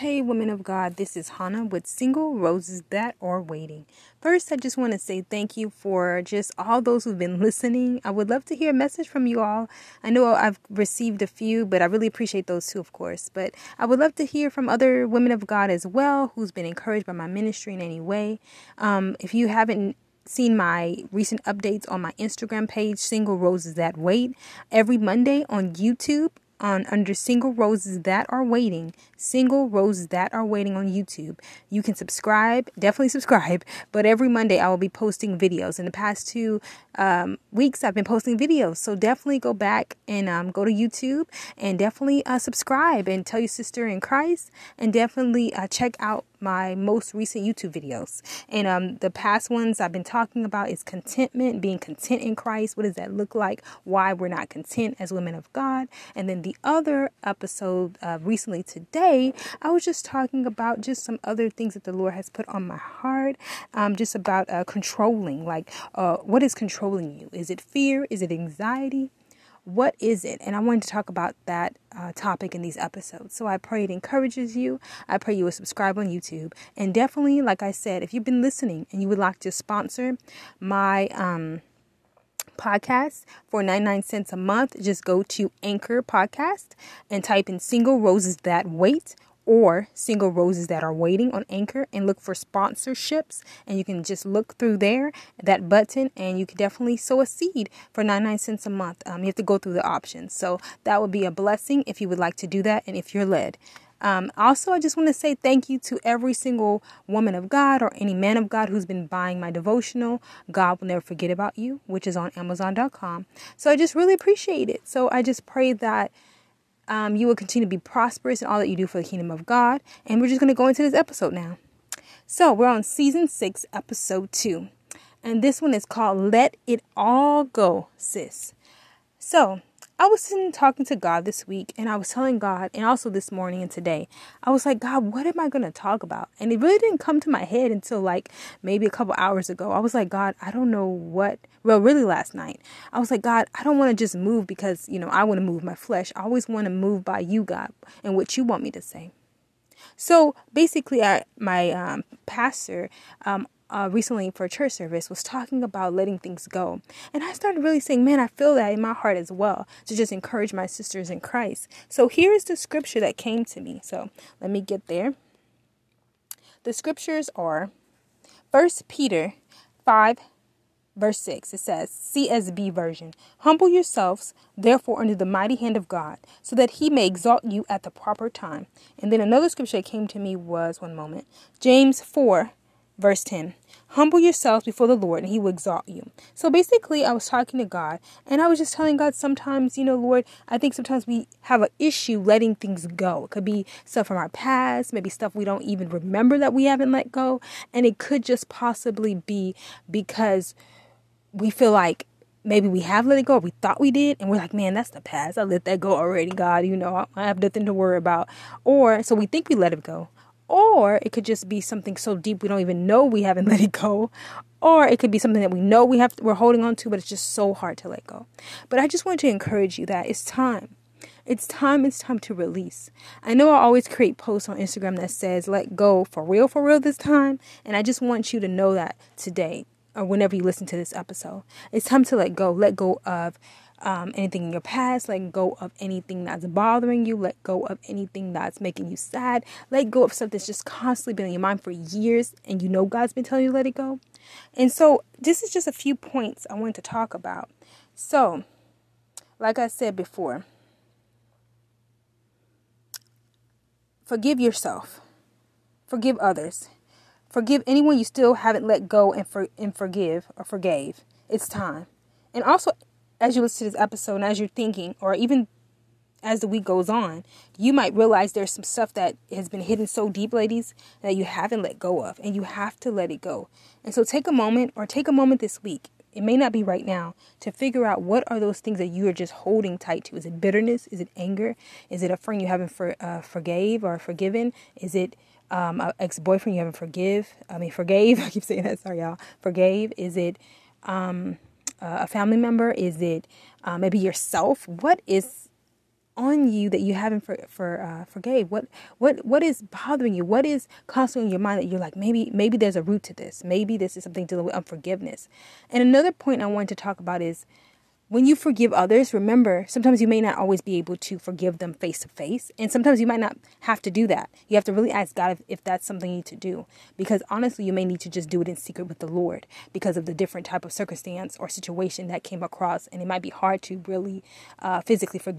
Hey, women of God, this is Hannah with Single Roses That Are Waiting. First, I just want to say thank you for just all those who've been listening. I would love to hear a message from you all. I know I've received a few, but I really appreciate those too, of course. But I would love to hear from other women of God as well who's been encouraged by my ministry in any way. Um, if you haven't seen my recent updates on my Instagram page, Single Roses That Wait, every Monday on YouTube on under single roses that are waiting single roses that are waiting on youtube. You can subscribe definitely subscribe but every monday i will be posting videos. In the past two um, weeks i've been posting videos so definitely go back and um, go to youtube and definitely uh, subscribe and tell your sister in christ and definitely uh, check out my most recent YouTube videos. And um, the past ones I've been talking about is contentment, being content in Christ. What does that look like? Why we're not content as women of God. And then the other episode uh, recently today, I was just talking about just some other things that the Lord has put on my heart, um, just about uh, controlling. Like, uh, what is controlling you? Is it fear? Is it anxiety? What is it? And I wanted to talk about that uh, topic in these episodes. So I pray it encourages you. I pray you will subscribe on YouTube. And definitely, like I said, if you've been listening and you would like to sponsor my um, podcast for 99 cents a month, just go to Anchor Podcast and type in Single Roses That Wait or single roses that are waiting on Anchor and look for sponsorships. And you can just look through there, that button, and you can definitely sow a seed for 99 cents a month. Um, you have to go through the options. So that would be a blessing if you would like to do that and if you're led. Um, also, I just want to say thank you to every single woman of God or any man of God who's been buying my devotional. God will never forget about you, which is on Amazon.com. So I just really appreciate it. So I just pray that um, you will continue to be prosperous in all that you do for the kingdom of God. And we're just going to go into this episode now. So we're on season six, episode two. And this one is called Let It All Go, Sis. So I was sitting talking to God this week and I was telling God, and also this morning and today, I was like, God, what am I going to talk about? And it really didn't come to my head until like maybe a couple hours ago. I was like, God, I don't know what, well, really last night. I was like, God, I don't want to just move because, you know, I want to move my flesh. I always want to move by you, God, and what you want me to say. So basically, I, my um, pastor um, uh, recently for church service was talking about letting things go. And I started really saying, man, I feel that in my heart as well to just encourage my sisters in Christ. So here is the scripture that came to me. So let me get there. The scriptures are First Peter 5 verse 6 it says csb version humble yourselves therefore under the mighty hand of god so that he may exalt you at the proper time and then another scripture that came to me was one moment james 4 Verse 10 Humble yourselves before the Lord, and He will exalt you. So basically, I was talking to God, and I was just telling God sometimes, you know, Lord, I think sometimes we have an issue letting things go. It could be stuff from our past, maybe stuff we don't even remember that we haven't let go. And it could just possibly be because we feel like maybe we have let it go, we thought we did, and we're like, man, that's the past. I let that go already, God. You know, I have nothing to worry about. Or so we think we let it go. Or it could just be something so deep we don't even know we haven't let it go. Or it could be something that we know we have we're holding on to, but it's just so hard to let go. But I just want to encourage you that it's time. It's time, it's time to release. I know I always create posts on Instagram that says, let go for real, for real this time. And I just want you to know that today or whenever you listen to this episode. It's time to let go. Let go of um, anything in your past, let go of anything that's bothering you, let go of anything that's making you sad, let go of stuff that's just constantly been in your mind for years and you know God's been telling you to let it go. And so, this is just a few points I want to talk about. So, like I said before, forgive yourself, forgive others, forgive anyone you still haven't let go and, for, and forgive or forgave. It's time. And also as you listen to this episode and as you're thinking, or even as the week goes on, you might realize there's some stuff that has been hidden so deep, ladies, that you haven't let go of, and you have to let it go. And so take a moment, or take a moment this week. It may not be right now to figure out what are those things that you are just holding tight to. Is it bitterness? Is it anger? Is it a friend you haven't for, uh, forgave or forgiven? Is it um, an ex-boyfriend you haven't forgive? I mean, forgave. I keep saying that. Sorry, y'all. Forgave. Is it um, uh, a family member? Is it uh, maybe yourself? What is on you that you haven't for, for uh, forgave? What what what is bothering you? What is constantly in your mind that you're like maybe maybe there's a root to this. Maybe this is something dealing with unforgiveness. And another point I wanted to talk about is when you forgive others, remember, sometimes you may not always be able to forgive them face to face. And sometimes you might not have to do that. You have to really ask God if, if, that's something you need to do. Because honestly, you may need to just do it in secret with the Lord because of the different type of circumstance or situation that came across. And it might be hard to really uh, physically for,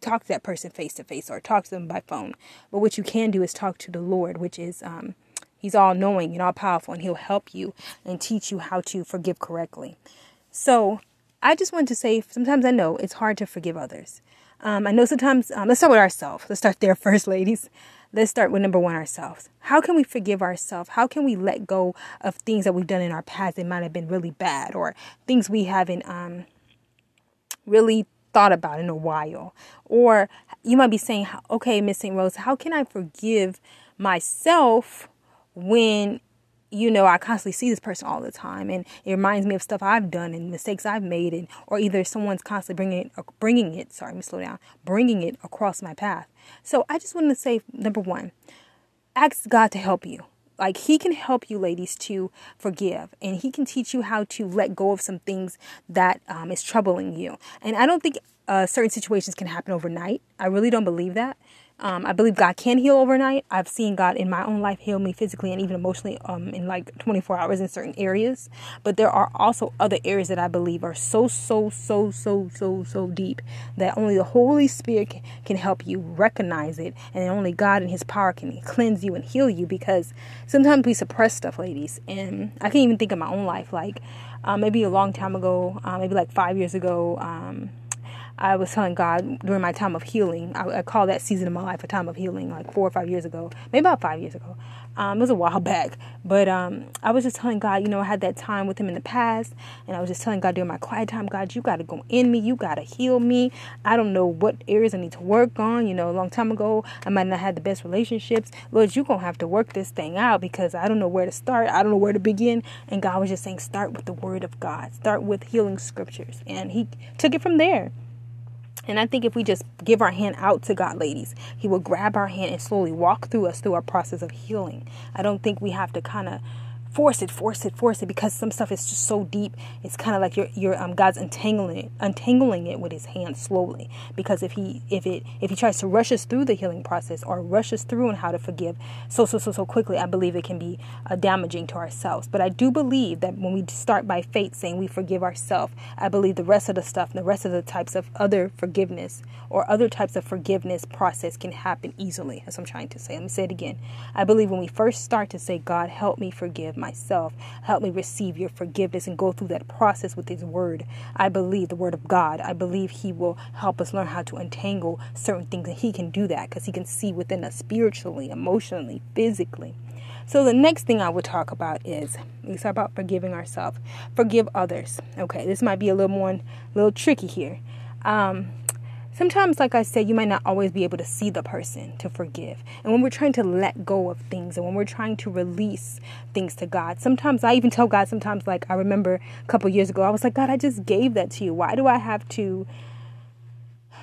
talk to that person face to face or talk to them by phone. But what you can do is talk to the Lord, which is. Um, he's all knowing and all powerful, and he'll help you and teach you how to forgive correctly. So, I just want to say sometimes I know it's hard to forgive others. Um, I know sometimes, um, let's start with ourselves. Let's start there first, ladies. Let's start with number one ourselves. How can we forgive ourselves? How can we let go of things that we've done in our past that might have been really bad or things we haven't um, really thought about in a while? Or you might be saying, okay, Miss St. Rose, how can I forgive myself when you know, I constantly see this person all the time, and it reminds me of stuff I've done and mistakes I've made, and or either someone's constantly bringing it, bringing it. Sorry, let me slow down. Bringing it across my path. So I just wanted to say, number one, ask God to help you. Like He can help you, ladies, to forgive, and He can teach you how to let go of some things that um, is troubling you. And I don't think uh, certain situations can happen overnight. I really don't believe that. Um, I believe God can heal overnight. I've seen God in my own life heal me physically and even emotionally um, in like 24 hours in certain areas. But there are also other areas that I believe are so, so, so, so, so, so deep that only the Holy Spirit can help you recognize it. And only God and His power can cleanse you and heal you because sometimes we suppress stuff, ladies. And I can even think of my own life. Like uh, maybe a long time ago, uh, maybe like five years ago, um, I was telling God during my time of healing. I, I, call that season of my life a time of healing, like four or five years ago, maybe about five years ago. Um, it was a while back, but um, I was just telling God, you know, I had that time with Him in the past, and I was just telling God during my quiet time, God, you got to go in me, you got to heal me. I don't know what areas I need to work on. You know, a long time ago, I might not have the best relationships. Lord, you're gonna have to work this thing out because I don't know where to start. I don't know where to begin. And God was just saying, start with the Word of God, start with healing scriptures, and He took it from there. And I think if we just give our hand out to God, ladies, He will grab our hand and slowly walk through us through our process of healing. I don't think we have to kind of force it, force it, force it, because some stuff is just so deep. It's kind of like you're, you're um, God's untangling it, untangling it with His hand slowly. Because if He, if it, if He tries to rush us through the healing process or rush us through on how to forgive so, so, so, so quickly, I believe it can be uh, damaging to ourselves. But I do believe that when we start by faith, saying we forgive ourselves, I believe the rest of the stuff, the rest of the types of other forgiveness or other types of forgiveness process can happen easily. As I'm trying to say, let me say it again. I believe when we first start to say, God, help me forgive myself. Help me receive your forgiveness and go through that process with His Word. I believe the Word of God. I believe He will help us learn how to untangle certain things, and He can do that because He can see within us spiritually, emotionally, physically. So the next thing I would talk about is we talk about forgiving ourselves, forgive others. Okay, this might be a little more, a little tricky here. Um, Sometimes, like I said, you might not always be able to see the person to forgive. And when we're trying to let go of things and when we're trying to release things to God, sometimes I even tell God, sometimes, like I remember a couple years ago, I was like, God, I just gave that to you. Why do I have to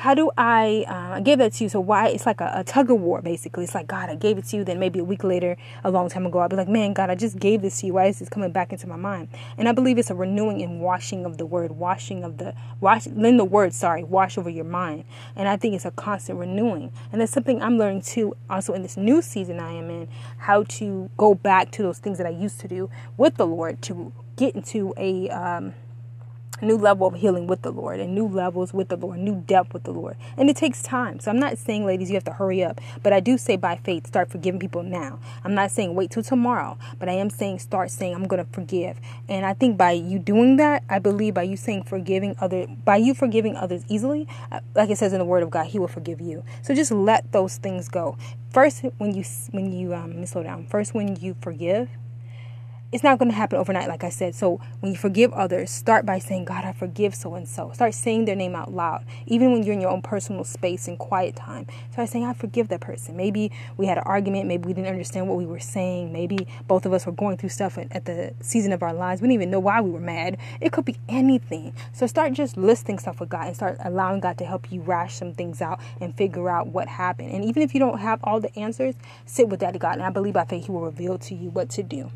how do I, uh, I gave that to you. So why, it's like a, a, tug of war, basically. It's like, God, I gave it to you. Then maybe a week later, a long time ago, I'll be like, man, God, I just gave this to you. Why is this coming back into my mind? And I believe it's a renewing and washing of the word, washing of the, wash, then the word, sorry, wash over your mind. And I think it's a constant renewing. And that's something I'm learning too, also in this new season I am in, how to go back to those things that I used to do with the Lord to get into a, um, new level of healing with the Lord and new levels with the Lord, new depth with the Lord. And it takes time. So I'm not saying, ladies, you have to hurry up, but I do say by faith, start forgiving people now. I'm not saying wait till tomorrow, but I am saying start saying, I'm going to forgive. And I think by you doing that, I believe by you saying forgiving other, by you forgiving others easily, uh, like it says in the Word of God, He will forgive you. So just let those things go. First, when you, when you, um, slow down. First, when you forgive, it's not going to happen overnight, like I said. So when you forgive others, start by saying, God, I forgive so and so. Start saying their name out loud, even when you're in your own personal space and quiet time. Start saying, I forgive that person. Maybe we had an argument. Maybe we didn't understand what we were saying. Maybe both of us were going through stuff at the season of our lives. We didn't even know why we were mad. It could be anything. So start just listing stuff with God and start allowing God to help you rash some things out and figure out what happened. And even if you don't have all the answers, sit with Daddy God. And I believe by faith He will reveal to you what to do.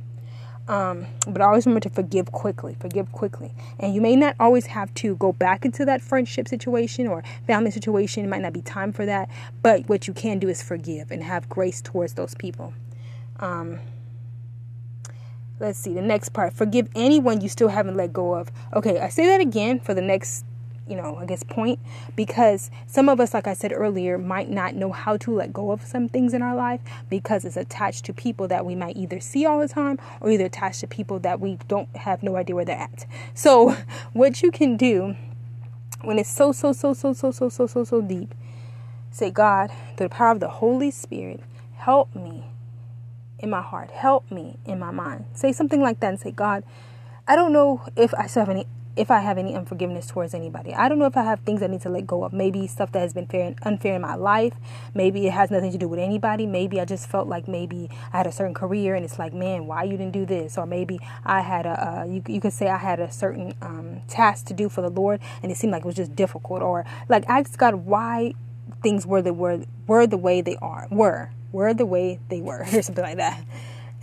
Um, but always remember to forgive quickly. Forgive quickly. And you may not always have to go back into that friendship situation or family situation. It might not be time for that. But what you can do is forgive and have grace towards those people. Um, let's see the next part. Forgive anyone you still haven't let go of. Okay, I say that again for the next you know, I guess point because some of us, like I said earlier, might not know how to let go of some things in our life because it's attached to people that we might either see all the time or either attached to people that we don't have no idea where they're at. So, what you can do when it's so, so, so, so, so, so, so, so, so deep, say, God, through the power of the Holy Spirit, help me in my heart, help me in my mind. Say something like that and say, God, I don't know if I still have any if I have any unforgiveness towards anybody. I don't know if I have things I need to let go of. Maybe stuff that has been fair and unfair in my life. Maybe it has nothing to do with anybody. Maybe I just felt like maybe I had a certain career and it's like, man, why you didn't do this? Or maybe I had a, uh, you, you could say I had a certain um, task to do for the Lord and it seemed like it was just difficult. Or like ask God why things were the were were the way they are were were the way they were or something like that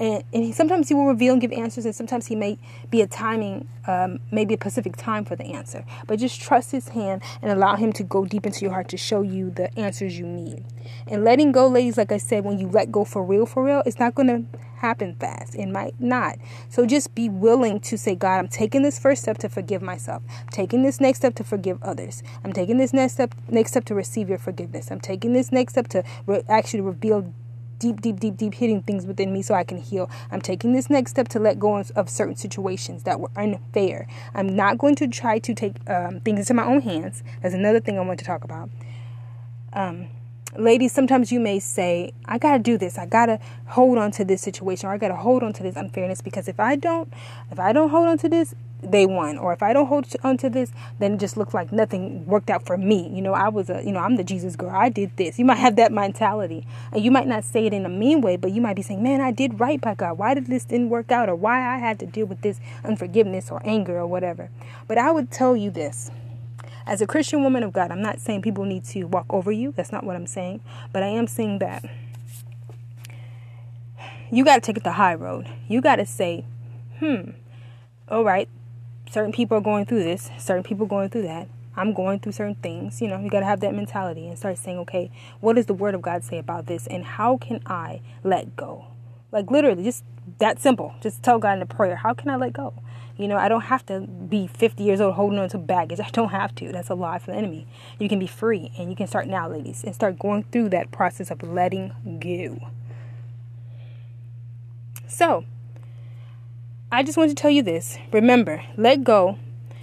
and, and he, sometimes he will reveal and give answers and sometimes he may be a timing um, maybe a specific time for the answer. But just trust his hand and allow him to go deep into your heart to show you the answers you need. And letting go ladies like i said when you let go for real for real it's not going to happen fast. It might not. So just be willing to say god i'm taking this first step to forgive myself. I'm taking this next step to forgive others. I'm taking this next step next step to receive your forgiveness. I'm taking this next step to re- actually reveal deep, deep, deep, deep hitting things within me so I can heal. I'm taking this next step to let go of certain situations that were unfair. I'm not going to try to take um, things into my own hands. That's another thing I want to talk about. Um, ladies, sometimes you may say, I got to do this. I got to hold on to this situation or I got to hold on to this unfairness because if I don't, if I don't hold on to this, they won. Or if I don't hold on to this, then it just looks like nothing worked out for me. You know, I was a, you know, I'm the Jesus girl. I did this. You might have that mentality. And you might not say it in a mean way, but you might be saying, man, I did right by God. Why did this didn't work out? Or why I had to deal with this unforgiveness or anger or whatever. But I would tell you this. As a Christian woman of God, I'm not saying people need to walk over you. That's not what I'm saying. But I am saying that you got to take it the high road. You got to say, hmm, all right, certain people are going through this, certain people going through that. I'm going through certain things. You know, you got to have that mentality and start saying, okay, what does the Word of God say about this? And how can I let go? Like, literally, just that simple. Just tell God in a prayer, how can I let go? You know, I don't have to be 50 years old holding on to baggage. I don't have to. That's a lie for the enemy. You can be free and you can start now, ladies, and start going through that process of letting go. So, I just want to tell you this. Remember, let go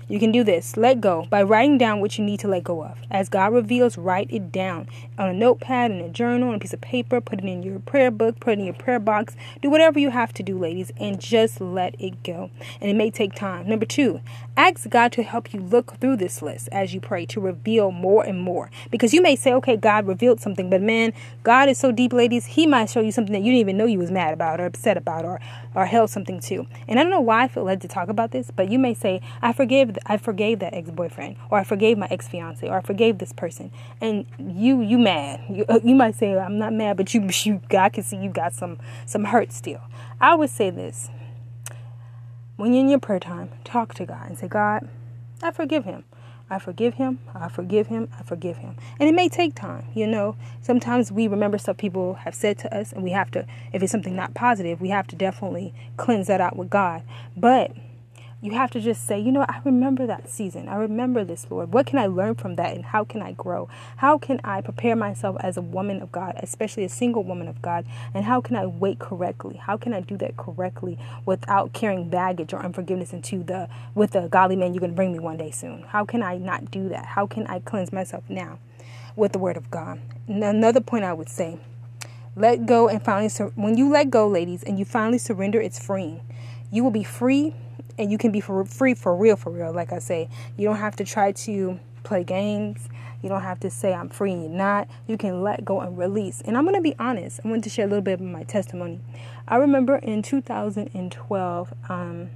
you can do this. Let go by writing down what you need to let go of. As God reveals, write it down on a notepad, in a journal, on a piece of paper. Put it in your prayer book. Put it in your prayer box. Do whatever you have to do, ladies, and just let it go. And it may take time. Number two, ask God to help you look through this list as you pray to reveal more and more. Because you may say, okay, God revealed something, but man, God is so deep, ladies, He might show you something that you didn't even know you was mad about or upset about or, or held something to. And I don't know why I feel led to talk about this, but you may say, I forgive I forgave that ex-boyfriend or I forgave my ex-fiance or I forgave this person. And you you mad. You, uh, you might say I'm not mad but you you God can see you got some some hurt still. I would say this. When you're in your prayer time talk to God and say God I forgive him. I forgive him, I forgive him, I forgive him. And it may take time, you know. Sometimes we remember stuff people have said to us, and we have to, if it's something not positive, we have to definitely cleanse that out with God. But you have to just say, you know, I remember that season. I remember this, Lord. What can I learn from that and how can I grow? How can I prepare myself as a woman of God, especially a single woman of God? And how can I wait correctly? How can I do that correctly without carrying baggage or unforgiveness into the with the godly man you're going to bring me one day soon? How can I not do that? How can I cleanse myself now with the word of God? And another point I would say, let go and finally sur- when you let go, ladies, and you finally surrender, it's freeing you will be free and you can be for free for real for real. Like i say you don't have to try to play games. You don't have to say i'm free and you're not. You can let go and release. And i'm going to be honest. I want to share a little bit of my testimony. I remember in 2012 um,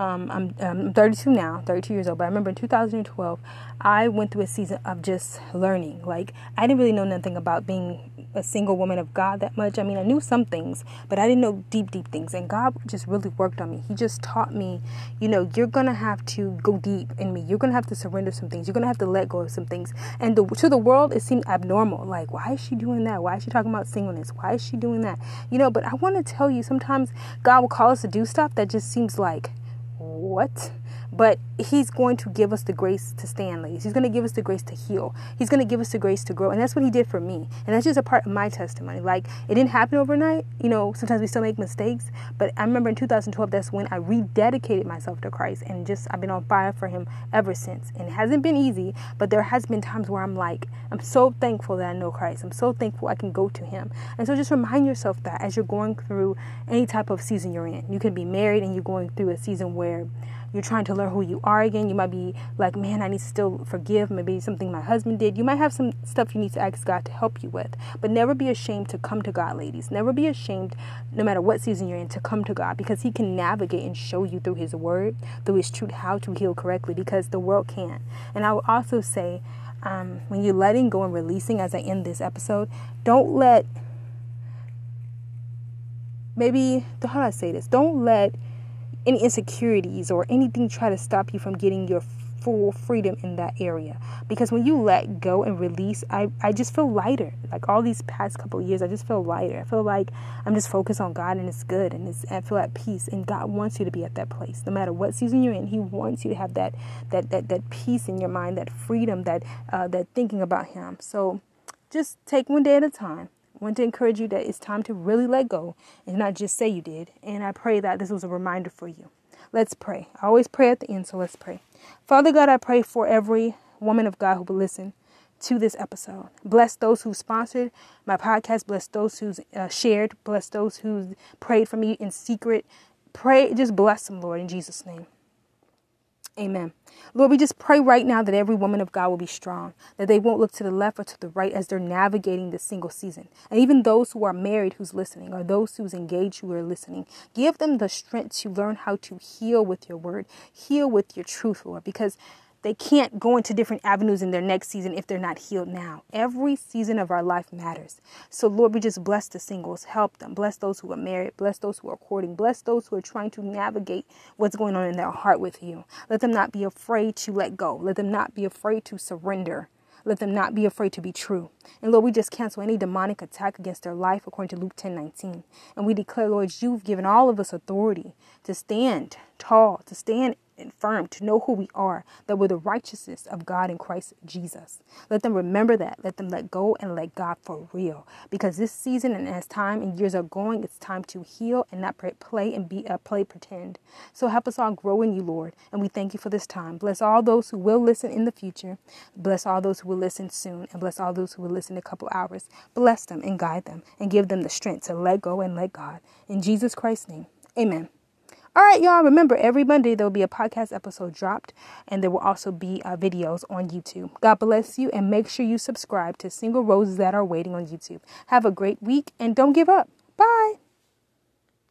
um, I'm, I'm 32 now, 32 years old, but I remember in 2012, I went through a season of just learning. Like, I didn't really know nothing about being a single woman of God that much. I mean, I knew some things, but I didn't know deep, deep things. And God just really worked on me. He just taught me, you know, you're going to have to go deep in me. You're going to have to surrender some things. You're going to have to let go of some things. And the, to the world, it seemed abnormal. Like, why is she doing that? Why is she talking about singleness? Why is she doing that? You know, but I want to tell you, sometimes God will call us to do stuff that just seems like, what? But he's going to give us the grace to stand, ladies. He's going to give us the grace to heal. He's going to give us the grace to grow. And that's what he did for me. And that's just a part of my testimony. Like, it didn't happen overnight. You know, sometimes we still make mistakes. But I remember in 2012, that's when I rededicated myself to Christ. And just, I've been on fire for him ever since. And it hasn't been easy, but there has been times where I'm like, I'm so thankful that I know Christ. I'm so thankful I can go to him. And so just remind yourself that as you're going through any type of season you're in. You can be married and you're going through a season where you're trying to learn who you are again. You might be like, man, I need to still forgive. Maybe something my husband did. You might have some stuff you need to ask God to help you with. But never be ashamed to come to God, ladies. Never be ashamed, no matter what season you're in, to come to God because He can navigate and show you through His Word, through His truth, how to heal correctly because the world can't. And I will also say, um, when you're letting go and releasing, as I end this episode, don't let maybe how do I say this? Don't let any insecurities or anything try to stop you from getting your full freedom in that area. Because when you let go and release I, I just feel lighter. Like all these past couple years I just feel lighter. I feel like I'm just focused on God and it's good and it's, I feel at peace and God wants you to be at that place. No matter what season you're in he wants you to have that that that, that peace in your mind that freedom that uh, that thinking about him. So just take one day at a time want to encourage you that it's time to really let go and not just say you did. And I pray that this was a reminder for you. Let's pray. I always pray at the end, so let's pray. Father God, I pray for every woman of God who will listen to this episode. Bless those who sponsored my podcast. Bless those who uh, shared. Bless those who prayed for me in secret. Pray, just bless them, Lord, in Jesus' name. Amen. Lord, we just pray right now that every woman of God will be strong, that they won't look to the left or to the right as they're navigating this single season. And even those who are married who's listening, or those who's engaged who are listening, give them the strength to learn how to heal with your word, heal with your truth, Lord, because they can't go into different avenues in their next season if they're not healed now. Every season of our life matters. So, Lord, we just bless the singles, help them, bless those who are married, bless those who are courting, bless those who are trying to navigate what's going on in their heart with you. Let them not be afraid to let go, let them not be afraid to surrender. Let them not be afraid to be true. And Lord, we just cancel any demonic attack against their life according to Luke 10 19. And we declare, Lord, you've given all of us authority to stand tall, to stand and firm to know who we are, that we're the righteousness of God in Christ Jesus. Let them remember that. Let them let go and let God for real. Because this season and as time and years are going, it's time to heal and not play and be uh, play pretend. So help us all grow in you, Lord. And we thank you for this time. Bless all those who will listen in the future. Bless all those who will listen soon. And bless all those who will listen in a couple hours. Bless them and guide them and give them the strength to let go and let God. In Jesus Christ's name, amen. All right, y'all. Remember, every Monday there will be a podcast episode dropped, and there will also be uh, videos on YouTube. God bless you, and make sure you subscribe to Single Roses That Are Waiting on YouTube. Have a great week, and don't give up. Bye.